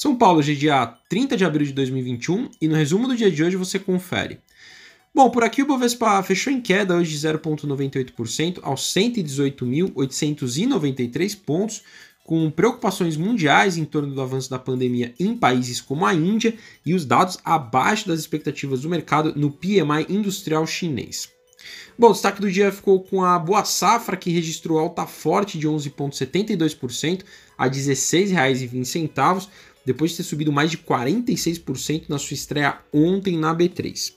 São Paulo, hoje é dia 30 de abril de 2021 e no resumo do dia de hoje você confere. Bom, por aqui o Bovespa fechou em queda hoje de 0,98% aos 118.893 pontos, com preocupações mundiais em torno do avanço da pandemia em países como a Índia e os dados abaixo das expectativas do mercado no PMI industrial chinês. Bom, o destaque do dia ficou com a Boa Safra, que registrou alta forte de 11,72% a R$ 16,20, depois de ter subido mais de 46% na sua estreia ontem na B3.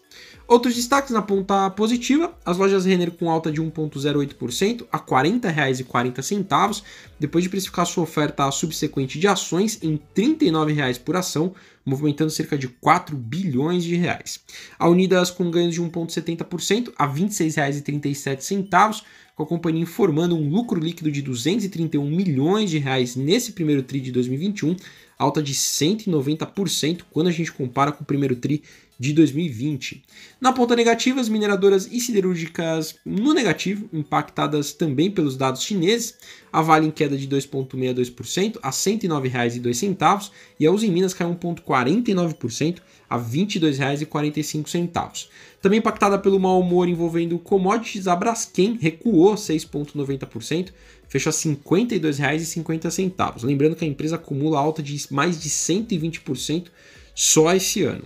Outros destaques na ponta positiva, as lojas Renner com alta de 1,08% a R$ 40,40, depois de precificar sua oferta subsequente de ações em R$ 39,00 por ação, movimentando cerca de 4 bilhões de reais. A Unidas com ganhos de 1,70% a R$ 26,37, com a companhia informando um lucro líquido de 231 milhões de reais nesse primeiro TRI de 2021, alta de 190% quando a gente compara com o primeiro TRI de 2020. Na ponta negativa, as mineradoras e siderúrgicas no negativo, impactadas também pelos dados chineses, a Vale em queda de 2,62% a R$ 109,02 e a Uzi Minas caiu 1,49% a R$ 22,45. Também impactada pelo mau humor envolvendo commodities, a Braskem recuou 6,90%, fechou a R$ 52,50. Lembrando que a empresa acumula alta de mais de 120% só esse ano.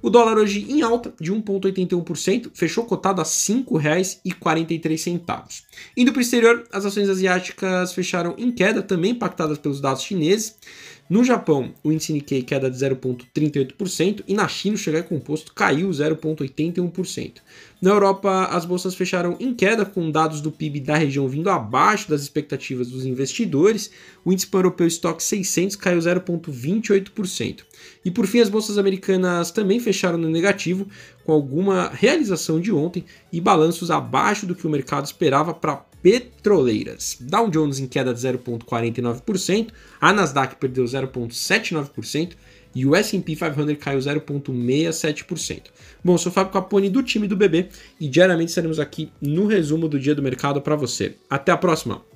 O dólar hoje em alta de 1,81%, fechou cotado a R$ 5,43. Indo para o exterior, as ações asiáticas fecharam em queda, também impactadas pelos dados chineses. No Japão, o índice Nikkei queda de 0,38% e na China o Xangai Composto caiu 0,81%. Na Europa, as bolsas fecharam em queda com dados do PIB da região vindo abaixo das expectativas dos investidores. O índice europeu Stock 600 caiu 0,28%. E por fim, as bolsas americanas também fecharam no negativo, com alguma realização de ontem e balanços abaixo do que o mercado esperava para petroleiras. Dow Jones em queda de 0,49%, a Nasdaq perdeu 0,79% e o S&P 500 caiu 0,67%. Bom, sou o Fábio Capone do time do BB e diariamente estaremos aqui no resumo do dia do mercado para você. Até a próxima!